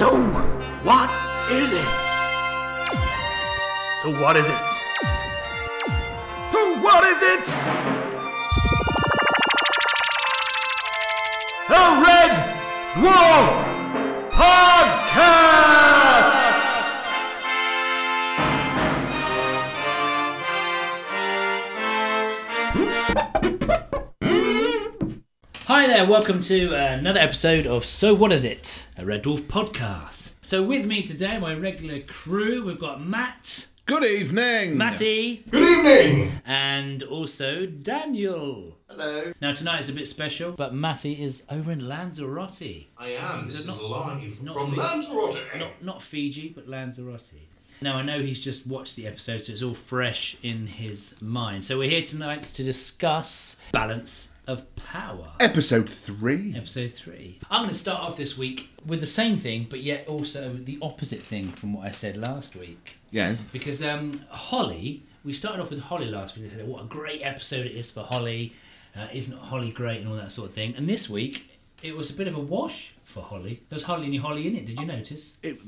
So, what is it? So, what is it? So, what is it? The Red Dwarf Podcast! Hi there, welcome to another episode of So What Is It? A Red Dwarf podcast. So with me today, my regular crew, we've got Matt, Good evening. Matty, Good evening. and also Daniel. Hello. Now tonight is a bit special, but Matty is over in Lanzarote. I am. This not- is live not from Fi- Lanzarote. Not not Fiji, but Lanzarote. Now I know he's just watched the episode, so it's all fresh in his mind. So we're here tonight to discuss balance of power. Episode three. episode three. I'm going to start off this week with the same thing, but yet also the opposite thing from what I said last week. Yes. Because um, Holly, we started off with Holly last week. I said, what a great episode it is for Holly. Uh, isn't Holly great and all that sort of thing. And this week, it was a bit of a wash for Holly. There was hardly any Holly in it. Did you notice? It,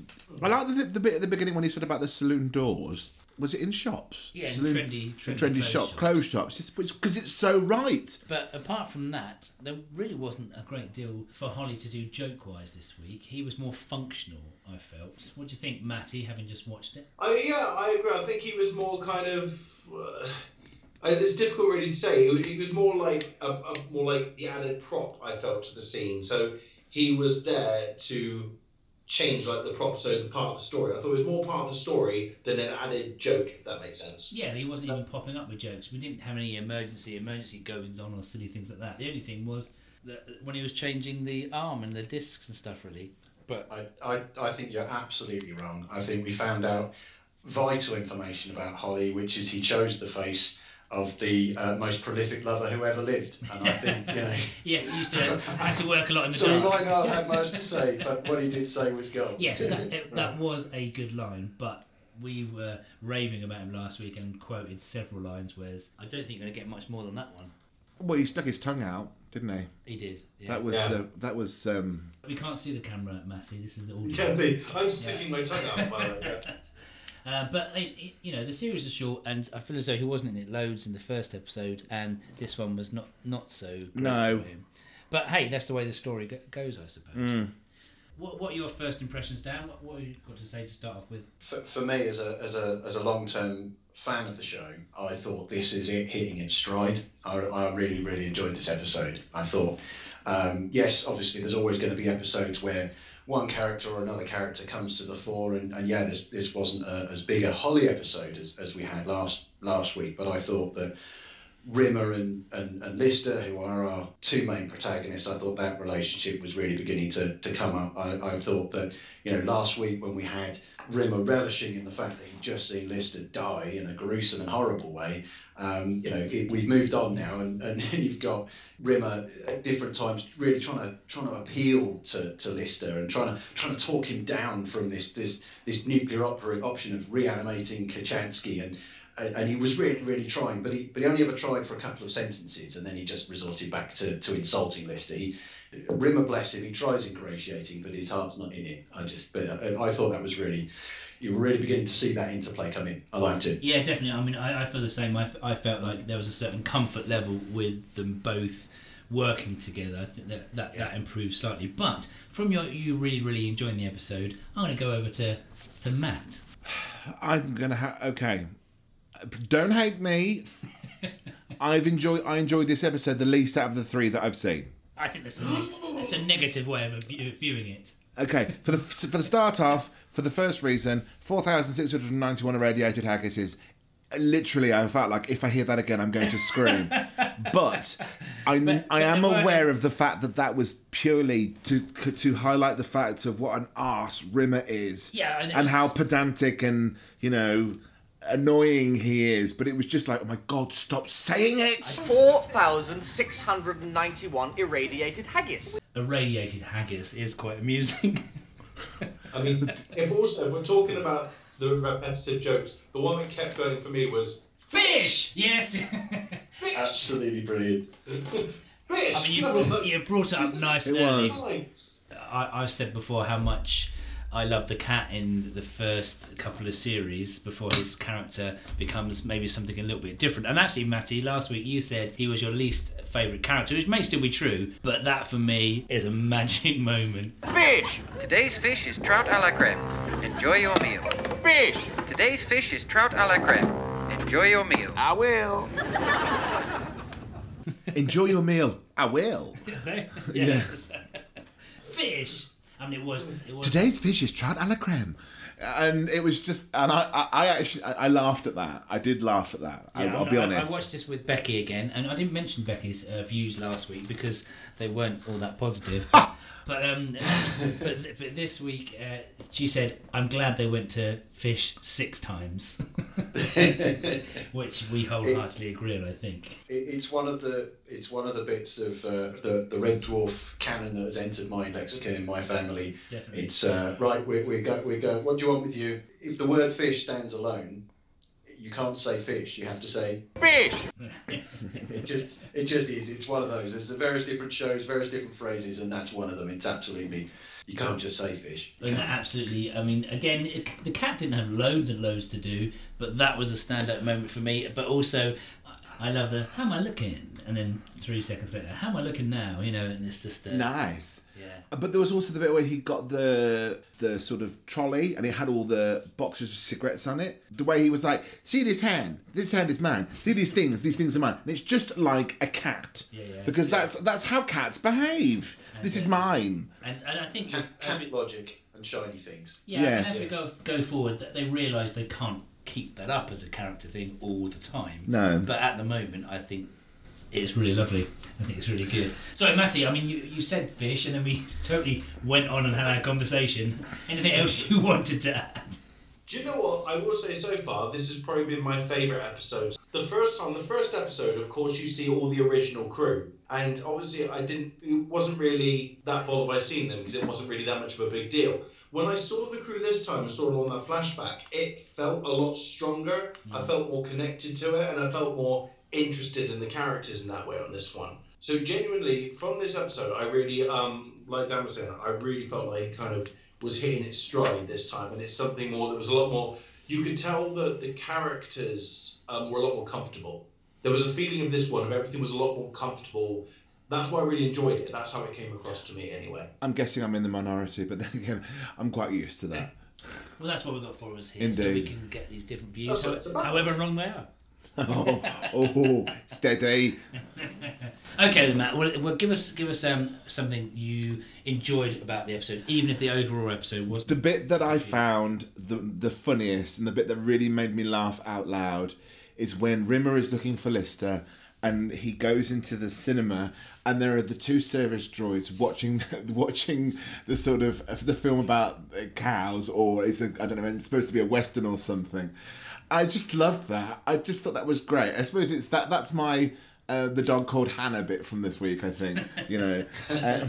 I like the, the bit at the beginning when he said about the saloon doors. Was it in shops? Yeah, in Saloon- trendy- trendy trendy shop, shops. clothes shops. It's because it's so right. But apart from that, there really wasn't a great deal for Holly to do joke wise this week. He was more functional, I felt. What do you think, Matty, having just watched it? I, yeah, I agree. I think he was more kind of. Uh, Uh, it's difficult really to say. He was- more like a, a more like the added prop. I felt to the scene. So he was there to change like the prop, so the part of the story. I thought it was more part of the story than an added joke, if that makes sense. Yeah, he wasn't even popping up with jokes. We didn't have any emergency emergency goings on or silly things like that. The only thing was that when he was changing the arm and the discs and stuff, really. But I, I, I think you're absolutely wrong. I think we found out vital information about Holly, which is he chose the face of the uh, most prolific lover who ever lived. And I think, you know, yeah, he used to had to work a lot in the so he dark. might not have had much to say, but what he did say was gold. Yes, that, it, that was a good line, but we were raving about him last week and quoted several lines. Whereas I don't think you're going to get much more than that one. Well, he stuck his tongue out, didn't he? He did. Yeah. That was Yeah. uh, that was. Um, we can't see the camera, Massey. This is all. You can see. I'm sticking my tongue out. By the way. Yeah. Uh, but it, it- you know the series is short, and I feel as though he wasn't in it loads in the first episode, and this one was not not so great No. for him. But hey, that's the way the story go- goes, I suppose. Mm. What What are your first impressions, Dan? What What have you got to say to start off with? For, for me, as a, as a, as a long term fan of the show, I thought this is it hitting its stride. I, I really, really enjoyed this episode. I thought, um, yes, obviously, there's always going to be episodes where one character or another character comes to the fore, and, and yeah, this, this wasn't a, as big a Holly episode as, as we had last last week, but I thought that. Rimmer and, and, and Lister, who are our two main protagonists, I thought that relationship was really beginning to, to come up. I, I thought that, you know, last week when we had Rimmer relishing in the fact that he'd just seen Lister die in a gruesome and horrible way, um, you know, it, we've moved on now, and, and then you've got Rimmer at different times really trying to trying to appeal to, to Lister and trying to trying to talk him down from this this this nuclear option of reanimating Kochanski and and and he was really, really trying, but he but he only ever tried for a couple of sentences, and then he just resorted back to, to insulting Lister. He, Rimmer, bless him, he tries ingratiating, but his heart's not in it. I just, but I, I thought that was really, you were really beginning to see that interplay come in. I liked it. Yeah, definitely. I mean, I, I feel the same. I, I felt like there was a certain comfort level with them both working together. I think that that, that improved slightly. But from your you really really enjoying the episode, I'm going to go over to to Matt. I'm gonna have okay. Don't hate me. I've enjoyed. I enjoyed this episode the least out of the three that I've seen. I think that's a neg- that's a negative way of view- viewing it. Okay, for the for the start off, for the first reason, four thousand six hundred ninety-one irradiated haggises. Literally, I felt like if I hear that again, I'm going to scream. but I, I am aware of the fact that that was purely to to highlight the fact of what an arse Rimmer is, Yeah, and and how pedantic and you know annoying he is. But it was just like, oh my god, stop saying it. 4,691 irradiated haggis. Irradiated haggis is quite amusing. I mean, if also we're talking about the repetitive jokes, the one that kept going for me was Fish. Yes. Absolutely brilliant. fish. I mean, you brought, you brought it up nice and It was. early. I, I've said before how much I love the cat in the first couple of series before his character becomes maybe something a little bit different. And actually, Matty, last week you said he was your least favourite character, which may still be true, but that for me is a magic moment. Fish! Today's fish is trout a la creme. Enjoy your meal. Fish! Today's fish is trout a la creme. Enjoy your meal. I will. Enjoy your meal. I will. yeah. Fish. I mean, it was. It was Today's fish is trout a la creme. And it was just, and I, I, I actually, I, I laughed at that. I did laugh at that. I, Yeah, I'll be honest. I watched this with Becky again, and I didn't mention Becky's uh, views last week because they weren't all that positive. But, but um, but, but this week uh, she said, "I'm glad they went to fish six times," which we wholeheartedly agree on. I think. It, it's one of the it's one of the bits of uh, the the red dwarf canon that has entered my lexicon in my family. Definitely. It's uh, right. We we go we go. What do you want with you? If the word fish stands alone, you can't say fish. You have to say Fish. it just it just is. It's one of those. There's various different shows, various different phrases, and that's one of them. It's absolutely you can't just say fish. And absolutely, I mean, again, it, the cat didn't have loads and loads to do, but that was a standout moment for me. But also, I love the "How am I looking?" and then three seconds later, "How am I looking now?" You know, and it's just uh, nice. yeah. Uh, but there was also the bit where he got the the sort of trolley and it had all the boxes of cigarettes on it. The way he was like, "See this hand? This hand is mine. See these things? These things are mine." And it's just like a cat, Yeah, yeah. because that's that's how cats behave. This is uh, mine. And, and I think Cat, with uh, every- cat logic and shiny things. yeah, Yes. as we go go forward, that they realise they can't keep that up as a character thing all the time. No. But at the moment, I think it's really lovely. I think it's really good. So, Matty, I mean, you, you said fish, and then we totally went on and had our conversation. Anything else you wanted to add? Do you know what? I will say so far, this has probably been my favourite episode. The first on the first episode, of course, you see all the original crew, and obviously, I didn't. It wasn't really that bothered by seeing them because it wasn't really that much of a big deal. When I saw the crew this time and saw it on that flashback, it felt a lot stronger. I felt more connected to it, and I felt more interested in the characters in that way on this one. So genuinely, from this episode, I really, um, like Dan was saying, I really felt like it kind of was hitting its stride this time, and it's something more that was a lot more. You could tell that the characters um, were a lot more comfortable. There was a feeling of this one of everything was a lot more comfortable. That's why I really enjoyed it. That's how it came across to me, anyway. I'm guessing I'm in the minority, but then again, I'm quite used to that. Well, that's what we've got for us here, so we can get these different views, That's what it's about. however wrong they are. oh, oh, steady. Okay, then, Matt. Well, well, give us give us um, something you enjoyed about the episode, even if the overall episode was The bit that I found the the funniest and the bit that really made me laugh out loud is when Rimmer is looking for Lister and he goes into the cinema and there are the two service droids watching watching the sort of the film about cows or it's a I don't know it's supposed to be a western or something. I just loved that. I just thought that was great. I suppose it's that that's my uh, the dog called Hannah bit from this week. I think you know, uh,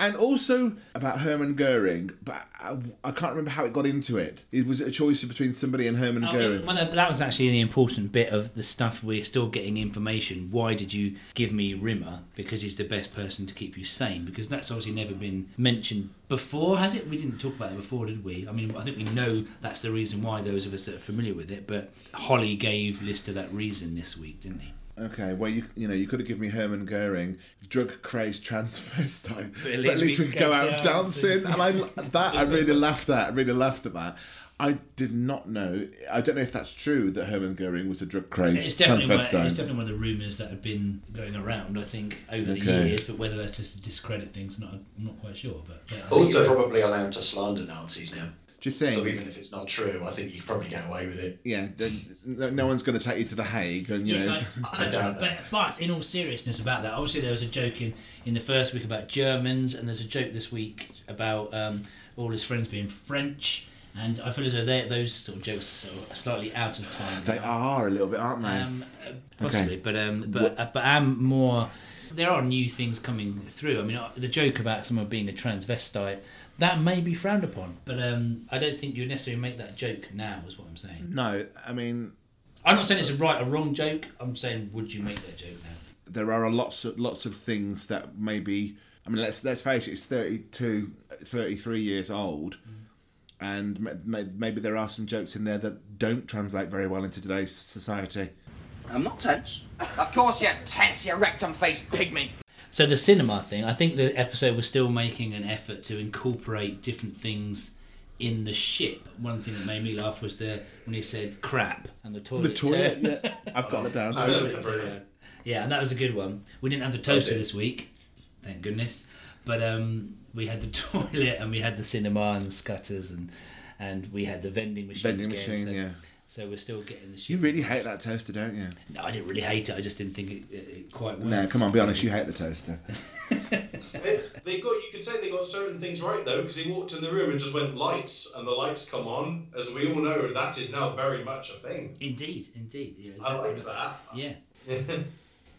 and also about Hermann Goering, but I, I can't remember how it got into it. It was a choice between somebody and Hermann Oh, Goering. well, that- that was actually the important bit of the stuff. We're still getting information. Why did you give me Rimmer? Because he's the best person to keep you sane. Because that's obviously never been mentioned before, has it? We didn't talk about it before, did we? I mean, I think we know that's the reason why those of us that are familiar with it. But Holly gave Lister that reason this week, didn't he? Okay, well you you know you could have given me Hermann Goering, drug crazed transvestite, but at at least least, we we could could go go out dancing, and I that I really laughed at. I really laughed at that. I did not know. I don't know if that's true that Hermann Goering was a drug crazed It's definitely, one, transvestite. it's definitely one of the rumours that have been going around, I think, over the years. But whether that's just to discredit things, not, I'm not quite sure. But, but I I think- think Also- probably allowed to slander Nazis now. Do you think? So even if it's not true, I think you could probably get away with it. yeah, no, no one's going to take you to the Hague, and you Yes, know. I, I doubt but, that. but in all seriousness about that, obviously there was a joke in, in the first week about Germans, and there's a joke this week about um, all his friends being French, and I feel as though they, those sort of jokes are sort of slightly out of time. they are a little bit, aren't they? Um, uh, possibly, Okay. but um, but uh, but I'm more. There are new things coming through. I mean, the joke about someone being a transvestite that may be frowned upon, but um, I don't think you necessarily make that joke now. Is what I'm saying. no, I mean I'm not saying it's a right or wrong joke. I'm saying, would you make that joke now? there are a lots of lots of things that maybe I mean let's let's face it it's 32 33 years old and ma- ma- maybe there are some jokes in there that don't translate very well into today's society. I'm not tense. Of course you're tense, you rectum-faced pygmy. So the cinema thing, I think the episode was still making an effort to incorporate different things in the ship. One thing that made me laugh was the when he said crap and the toilet. The toilet, turn. yeah. I've got it down. I know. Yeah, and that was a good one. We didn't have the toaster this week, thank goodness. But um, we had the toilet and we had the cinema and the scutters and and we had the vending machine. Vending again, machine, so, yeah. So we're still getting the ship. You really hate that toaster, don't you? No, I didn't really hate it. I just didn't think it, it, it quite worked. No, come on, be honest. You hate the toaster. They, they got you could say they got certain things right though because he walked in the room and just went lights and the lights come on as we all know that is now very much a thing. Indeed, indeed. Yeah, I exactly. liked that. Yeah.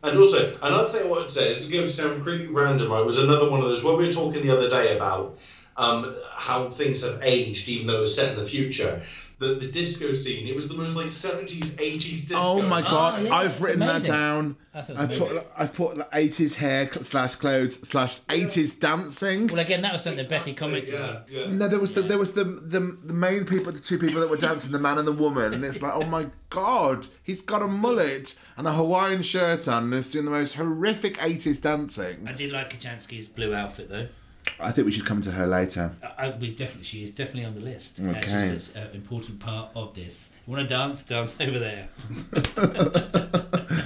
And also, another thing I wanted to say, this is going to sound pretty random, right? Was another one of those when we were talking the other day about um, how things have aged, even though it's set in the future. The, the disco scene, it was the most like 70s, 80s disco. Oh my ah, god, yeah, I've it's written that down. I thought it was I've put I've put like, 80s hair slash clothes slash 80s dancing. Well, again, that was something that Becky commented Yeah, on. yeah. No, there was the there was the, the the main people, the two people that were dancing, the man and the woman, and it's like, oh my god, he's got a mullet and a Hawaiian shirt on, and he's doing the most horrific 80s dancing. I did like Kochanski's blue outfit though. I think we should come to her later. I, I, we definitely, she is definitely on the list. Uh, Okay. she's an important part of this. You want to dance? Dance over there.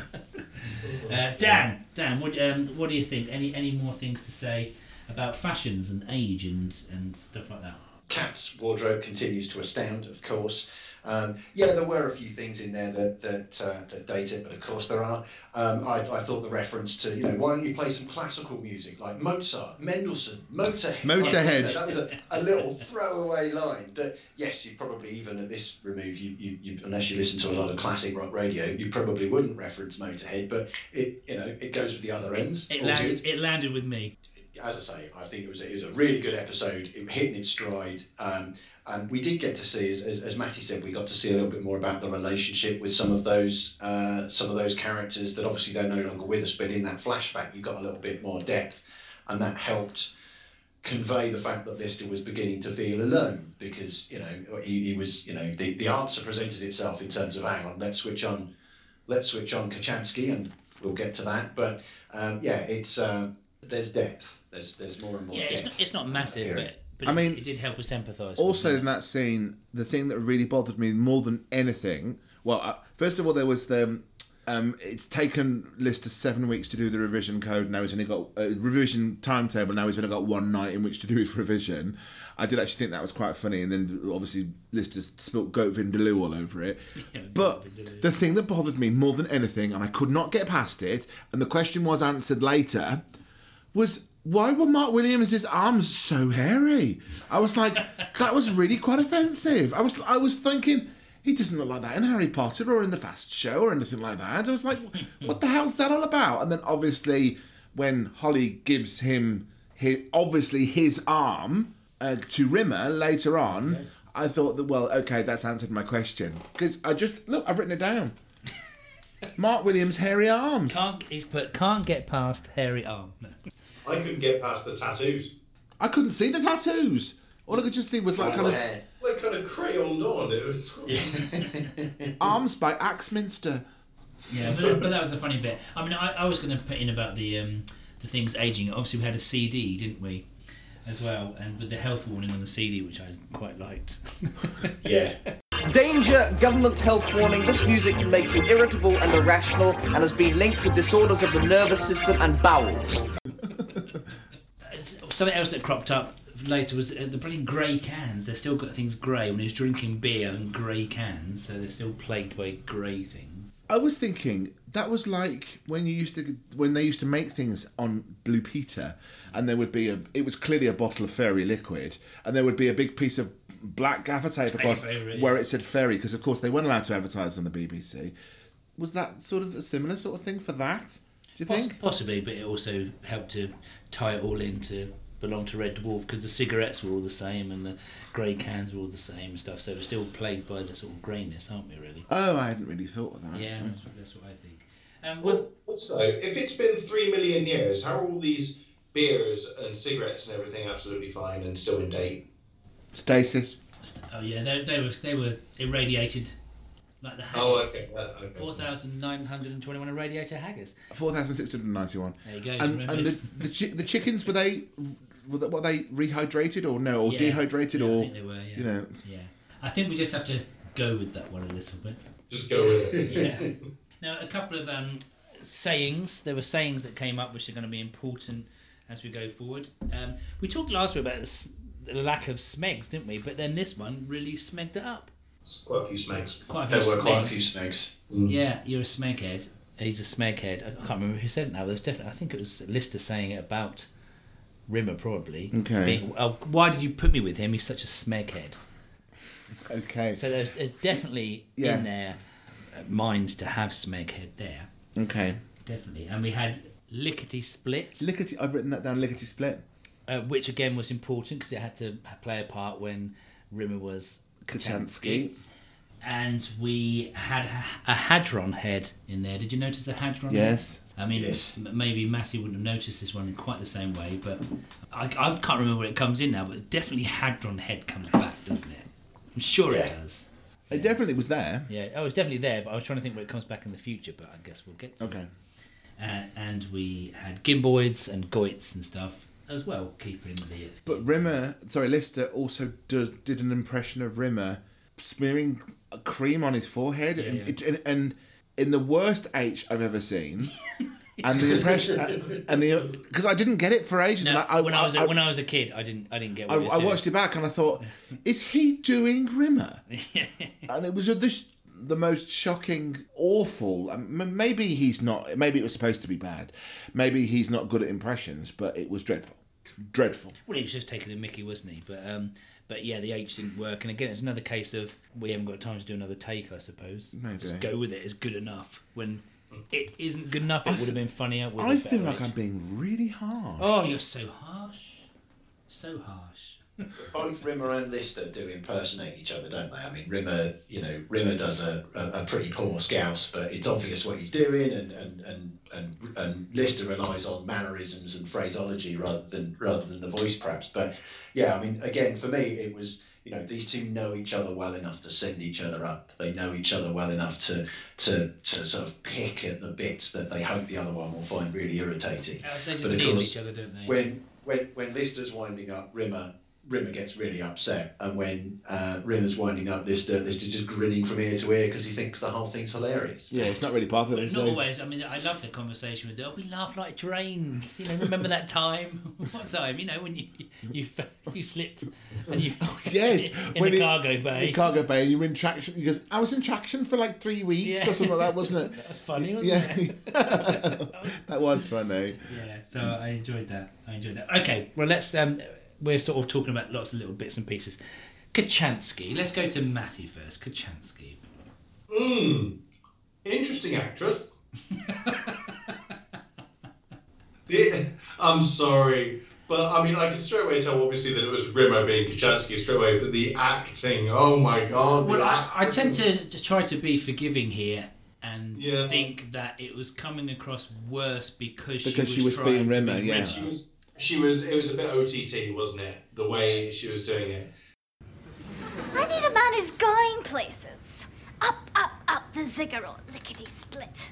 uh, Dan, Dan, what, um, what do you think? Any any more things to say about fashions and age and and stuff like that? Cat's wardrobe continues to astound, of course. Um, yeah, there were a few things in there that that uh, that date it, but of course there are. Um, I, I thought the reference to you know why don't you play some classical music like Mozart, Mendelssohn, Motorhead. Motorhead. That was a, a little throwaway line. That yes, you probably even at this remove you, you, you unless you listen to a lot of classic rock radio, you probably wouldn't reference Motorhead, but it you know it goes with the other ends. It landed. good It landed with me. As I say, I think it was a, it was a really good episode. It hit in its stride, um, and we did get to see, as, as, as Matty said, we got to see a little bit more about the relationship with some of those uh, some of those characters that obviously they're no longer with us, but in that flashback you got a little bit more depth, and that helped convey the fact that Lister was beginning to feel alone because you know he, he was you know the, the answer presented itself in terms of hang on let's switch on let's switch on Kochanski and we'll get to that. But um, yeah it's uh, there's depth there's there's more and more Yeah, depth it's not, it's not massive, Here. but but I it, mean, it did help us empathise. Also, in that scene, the thing that really bothered me more than anything, well, uh, first of all, there was the. Um, it's taken Lister seven weeks to do the revision code. Now he's only got a revision timetable. Now he's only got one night in which to do his revision. I did actually think that was quite funny, and then obviously Lister spilt goat vindaloo all over it. but the thing that bothered me more than anything, and I could not get past it, and the question was answered later, was why were Mark Williams' arms so hairy? I was like, that was really quite offensive. I was I was thinking he doesn't look like that in Harry Potter or in the Fast Show or anything like that. I was like, what the hell's that all about? And then obviously when Holly gives him his, obviously his arm uh, to Rimmer later on, I thought that well, okay, that's answered my question because I just look, I've written it down. Mark Williams' hairy arms. can't he's put can't get past hairy arm. No. I couldn't get past the tattoos. I couldn't see the tattoos. All I could just see was like kind of Yeah. Like kind of crayoned on. It was. arms by Axminster. Yeah, but, but that was a funny bit. I mean, I, I was going to put in about the um, the things aging. Obviously, we had a CD, didn't we, as well, and with the health warning on the CD, which I quite liked. yeah Danger, government health warning. This music can make you irritable and irrational and has been linked with disorders of the nervous system and bowels. Something else that cropped up later was uh, the bloody grey cans. They've still got things grey when he's drinking beer and grey cans, so they're still plagued by grey things. I was thinking that was like when you used to when they used to make things on Blue Peter, and there would be a it was clearly a bottle of fairy liquid, and there would be a big piece of black gaffer tape across where it said fairy because of course they weren't allowed to advertise on the BBC. Was that sort of a similar sort of thing for that? Do you Poss- think? possibly, but it also helped to tie it all in to belong to Red Dwarf because the cigarettes were all the same and the grey cans were all the same and stuff. So we're still plagued by the sort of greyness, aren't we? Really? Oh, I hadn't really thought of that. Yeah, that's what, that's what I think. Um, well, Well, also, if it's been three million years, how are all these beers and cigarettes and everything absolutely fine and still in date? Stasis. Oh yeah, they, they were they were irradiated like the haggis. Oh, okay. that- okay. Four thousand nine hundred and twenty-one irradiated haggis. Four thousand six hundred ninety-one. There you go. And, and the the, chi- the chickens were they were they, were they rehydrated or no or Yeah. dehydrated Yeah, I or think they were. Yeah. you know Yeah. I think we just have to go with that one a little bit. Just go with it. Yeah. now a couple of um, sayings. There were sayings that came up which are going to be important as we go forward. Um, we talked last week about this, the lack of smegs, didn't we? But then this one really smegged it up. It's quite a few smacks. Quite a There few were quite a smegs. few snags. Yeah, you're a smeghead. He's a smeghead. I I can't remember who said it now. There's definitely. I think it was Lister saying it about Rimmer, probably. Okay. Being, oh, why did you put me with him? He's such a smeghead. okay So there's, there's definitely Yeah. in their uh, minds to have smeghead there. okay Definitely. And we had lickety split, lickety I've written that down lickety split uh, which again was important because it had to play a part when Rimmer was Kochanski. Kochanski And we had a, a hadron head in there. Did you notice a hadron? head? yes I mean, Yes. m- maybe Massey wouldn't have noticed this one in quite the same way, but I, I can't remember where it comes in now. But definitely Hadron Head comes back, doesn't it? I'm sure it does. it definitely was there Yeah, oh, it's definitely there, but I was trying to think where it comes back in the future. But I guess we'll get to okay it. Uh, and we had Gimboids and Goits and stuff as well, keeping the. but Rimmer sorry Lister also does, did an impression of Rimmer smearing cream on his forehead and, yeah. It, and and in the worst H I've ever seen and the impression uh, and the because I didn't get it for ages No, and I, when I was a, I, when I was a kid, I didn't I didn't get I, he was I doing. watched it back and I thought, is he doing Rimmer? and it was this the most shocking, awful. um, Maybe he's not. Maybe it was supposed to be bad. Maybe he's not good at impressions, but it was dreadful, dreadful. Well, he was just taking the Mickey, wasn't he? But um, but yeah, the H didn't work. And again, it's another case of we haven't got time to do another take, I suppose. Maybe. Just go with it. It's good enough. When it isn't good enough, it would have been funnier. With I feel like H. I'm being really harsh. Oh, you're so harsh. So harsh. Both Rimmer and Lister do impersonate each other, don't they? I mean, Rimmer, you know, Rimmer does a, a, a pretty poor scouse, but it's obvious what he's doing, and and, and, and and Lister relies on mannerisms and phraseology rather than rather than the voice, perhaps. But yeah, I mean, again, for me, it was you know these two know each other well enough to send each other up. They know each other well enough to to to sort of pick at the bits that they hope the other one will find really irritating. Uh, They just But of course, each other, don't they? when when when Lister's winding up Rimmer, Rimmer gets really upset, and when uh, Rimmer's winding up Lister, is just grinning from ear to ear because he thinks the whole thing's hilarious. Yeah, it's not really bothered. is Not it? always. I mean, I love the conversation with Del. We laugh like drains. You know, remember that time? what time? You know, when you you you slipped and you Yes, in when the he- cargo bay. In cargo bay, you were in traction. He goes, I was in traction for like three weeks Yeah. or something like that, wasn't it? That was funny, wasn't yeah, it? that was funny. Yeah, so I enjoyed that. I enjoyed that. Okay, well let's um we're sort of talking about lots of little bits and pieces. Kochanski. Let's go to Matty first. Kochanski. Hmm. Interesting actress. The- I'm sorry, but I mean, I can straight away tell, obviously, that it was Rimmer being Kochanski straight away, but the acting, oh my god. Well, I, I tend to, to try to be forgiving here and Yeah. think that it was coming across worse because, Because she she was, was being trying to Rimmer, be yeah. Rimmer. She was, she was, it was a bit OTT, wasn't it? The way she was doing it. I need a man who's going places. Up, up, up the ziggurat, lickety split.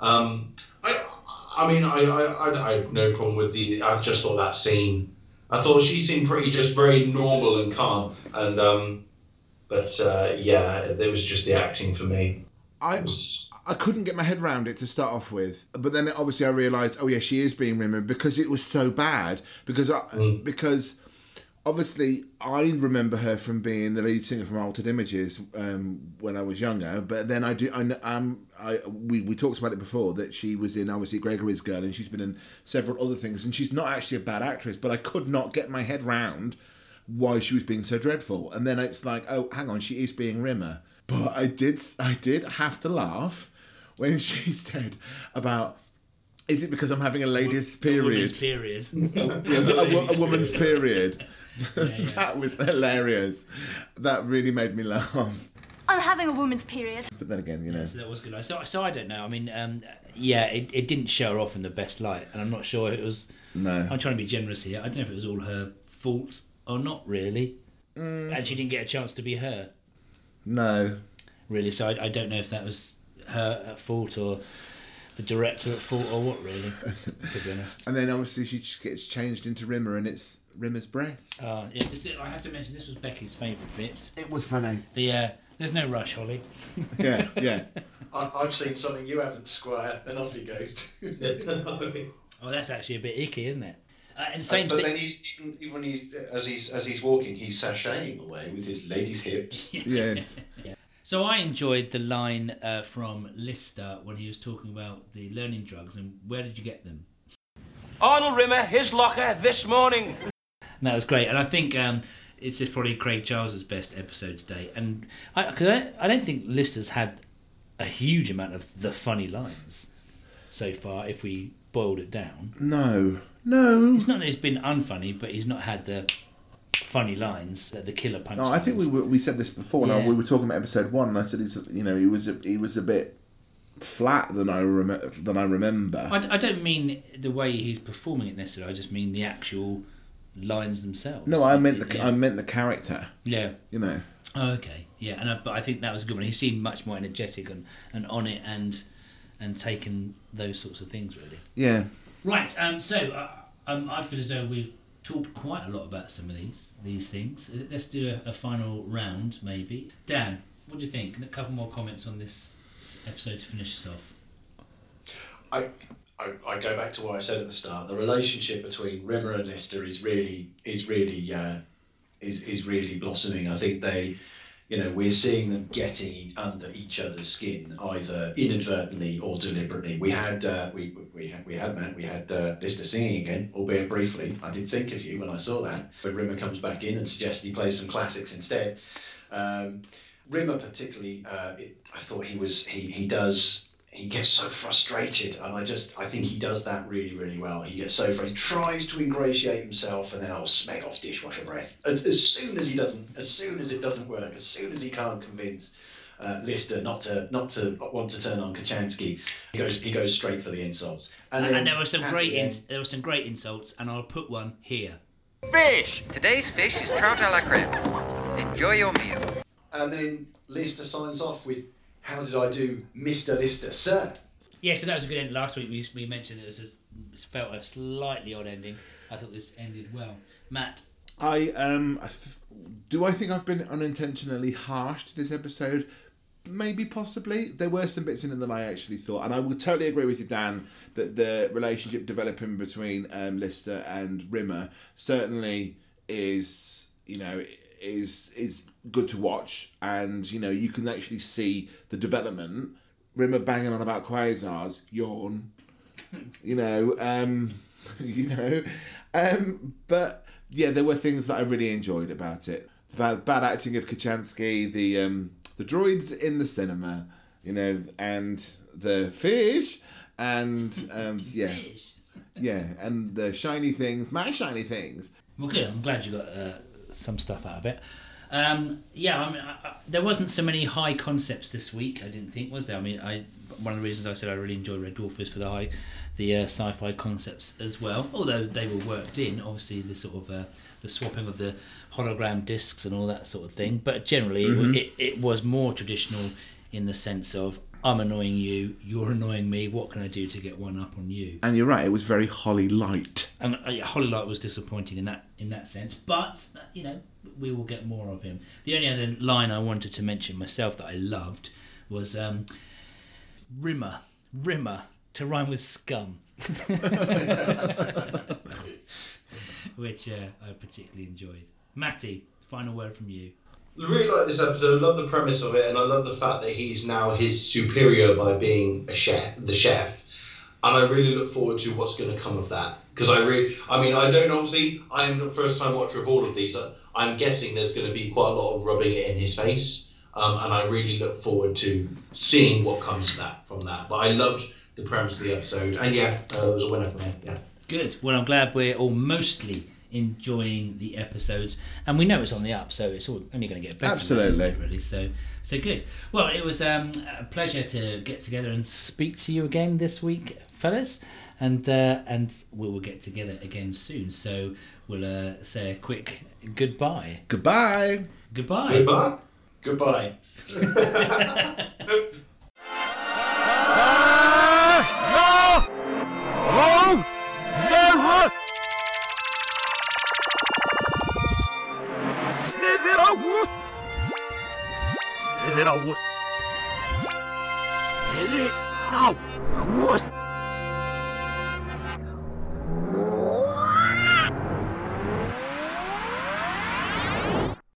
Um, I, I mean, I, I, I, I had no problem with the. I just thought that scene. I thought she seemed pretty, just very normal and calm. And um, but uh, yeah, it was just the acting for me. I was, I couldn't get my head around it to start off with, but then obviously I realised, oh yeah, she is being remembered because it was so bad. Because I, because obviously I remember her from being the lead singer from Altered Images um, when I was younger. But then I do, I, kn- um, I we, we talked about it before that she was in obviously Gregory's Girl and she's been in several other things, and she's not actually a bad actress. But I could not get my head round why she was being so dreadful. And then it's like, oh, hang on, she is being Rimmer. But I did, I did have to laugh when she said about, is it because I'm having a lady's period? A Woman's period. Yeah, a, wo- a woman's period. yeah. that was hilarious. That really made me laugh. I'm having a woman's period. But then again, you know, So that was good. So, so I don't know. I mean, um, yeah, it, it didn't show her off in the best light, and I'm not sure it was. no. I'm trying to be generous here. I don't know if it was all her fault or not. Really, and she didn't get a chance to be her No. really. So I, I don't know if that was her at fault or the director at fault or what really. to be honest. And then obviously she gets changed into Rimmer and it's Rimmer's breath Uh, yeah, this, I have to mention this was Becky's favourite bits. It was funny. The uh, there's no rush, Holly. Yeah, yeah. I, I've seen something you haven't, Squire, and off he goes. Oh, that's actually a bit icky, isn't it? Uh, and same. but si- then he's even, even he's as he's as he's walking, he's sashaying away with his lady's hips. yeah. So I enjoyed the line uh, from Lister when he was talking about the learning drugs and where did you get them? Arnold Rimmer, his locker this morning. And that was great. And I think um, it's just probably Craig Charles's best episode today. And I, cause I, I don't think Lister's had a huge amount of the funny lines so far. If we boiled it down, No. No. it's not that it's been unfunny, but he's not had the funny lines, the, the killer punch. No, I think we were, we said this before. Now Yeah. we were talking about episode one, and I said he's you know he was a, he was a bit flat than I remember than I remember. I, I don't mean the way he's performing it necessarily. I just mean the actual lines themselves. no, I meant the Yeah. I meant the character. yeah. You know. Oh, okay. Yeah, and I, but I think that was a good one. He seemed much more energetic and, and on it and and taking those sorts of things really. Yeah. Right. Um. So uh, um, I feel as though we've talked quite a lot about some of these these things. Uh, Let's do a, a final round, maybe. Dan, what do you think? A couple more comments on this episode to finish us off. I, I, I go back to what I said at the start. The relationship between Rimmer and Lister is really is really uh, is is really blossoming. I think they, you know, we're seeing them getting under each other's skin, either inadvertently or deliberately. We had uh, we we had we had Matt, we had uh, Lister singing again, albeit briefly. I did think of you when I saw that. But Rimmer comes back in and suggests he plays some classics instead. Um, Rimmer particularly, uh, it, I thought he was he he does he gets so frustrated, and I just I think he does that really really well. He gets so frustrated, he tries to ingratiate himself, and then I'll smeg off dishwasher breath. As, as soon as he doesn't, as soon as it doesn't work, as soon as he can't convince uh, Lister not to not to want to turn on Kochanski, he goes he goes straight for the insults. And, then and there were some great the in, there were some great insults, and I'll put one here. Fish! Today's fish is trout a la creme. Enjoy your meal. and then Lister signs off with, "How did I do, Mister Lister, sir?" Yeah, so that was a good end. Last week we, we mentioned it was a, it felt a slightly odd ending. I thought this ended well. Matt, I um do I think I've been unintentionally harsh to this episode? Maybe possibly. There were some bits in it that I actually thought, and I would totally agree with you, Dan, that the relationship developing between um, Lister and Rimmer certainly is you know is is good to watch, and you know you can actually see the development. Rimmer banging on about quasars, yawn. You know, um, you know, um, but yeah, there were things that I really enjoyed about it. Bad, bad acting of Kochanski, the um, the droids in the cinema, you know, and the fish, and um, yeah, yeah, and the shiny things, my shiny things. well, good. I'm glad you got uh, some stuff out of it. Um, yeah, I mean, I, I, there wasn't so many high concepts this week. I didn't think was there. I mean, I one of the reasons I said I really enjoyed Red Dwarf is for the high, the uh, sci-fi concepts as well. Although they were worked in, obviously the sort of uh, the swapping of the hologram discs and all that sort of thing. But generally, it wa- it, it was more traditional in the sense of I'm annoying you, you're annoying me. What can I do to get one up on you? And you're right, it was very Holly light. And uh, yeah, Hollylight was disappointing in that in that sense, but you know we will get more of him. The only other line I wanted to mention myself that I loved was um, Rimmer, Rimmer to rhyme with scum, which uh, I particularly enjoyed. Matty, final word from you. Really like this episode. I love the premise of it, and I love the fact that he's now his superior by being a chef, the chef. And I really look forward to what's going to come of that because I really, I mean, I don't obviously. I'm the first time watcher of all of these. I'm guessing there's going to be quite a lot of rubbing it in his face, um, and I really look forward to seeing what comes of that from that. But I loved the premise of the episode, and yeah, uh, it was a winner for me. Yeah. Good. Well, I'm glad we're all mostly enjoying the episodes, and we know it's on the up, so it's all, only going to get better. Absolutely, really. So, so good. Well, it was um, a pleasure to get together and speak to you again this week, fellas, and uh, and we will get together again soon. So we'll uh, say a quick goodbye. Goodbye. Goodbye. Goodbye. Goodbye. será o osso. Is it? No, a.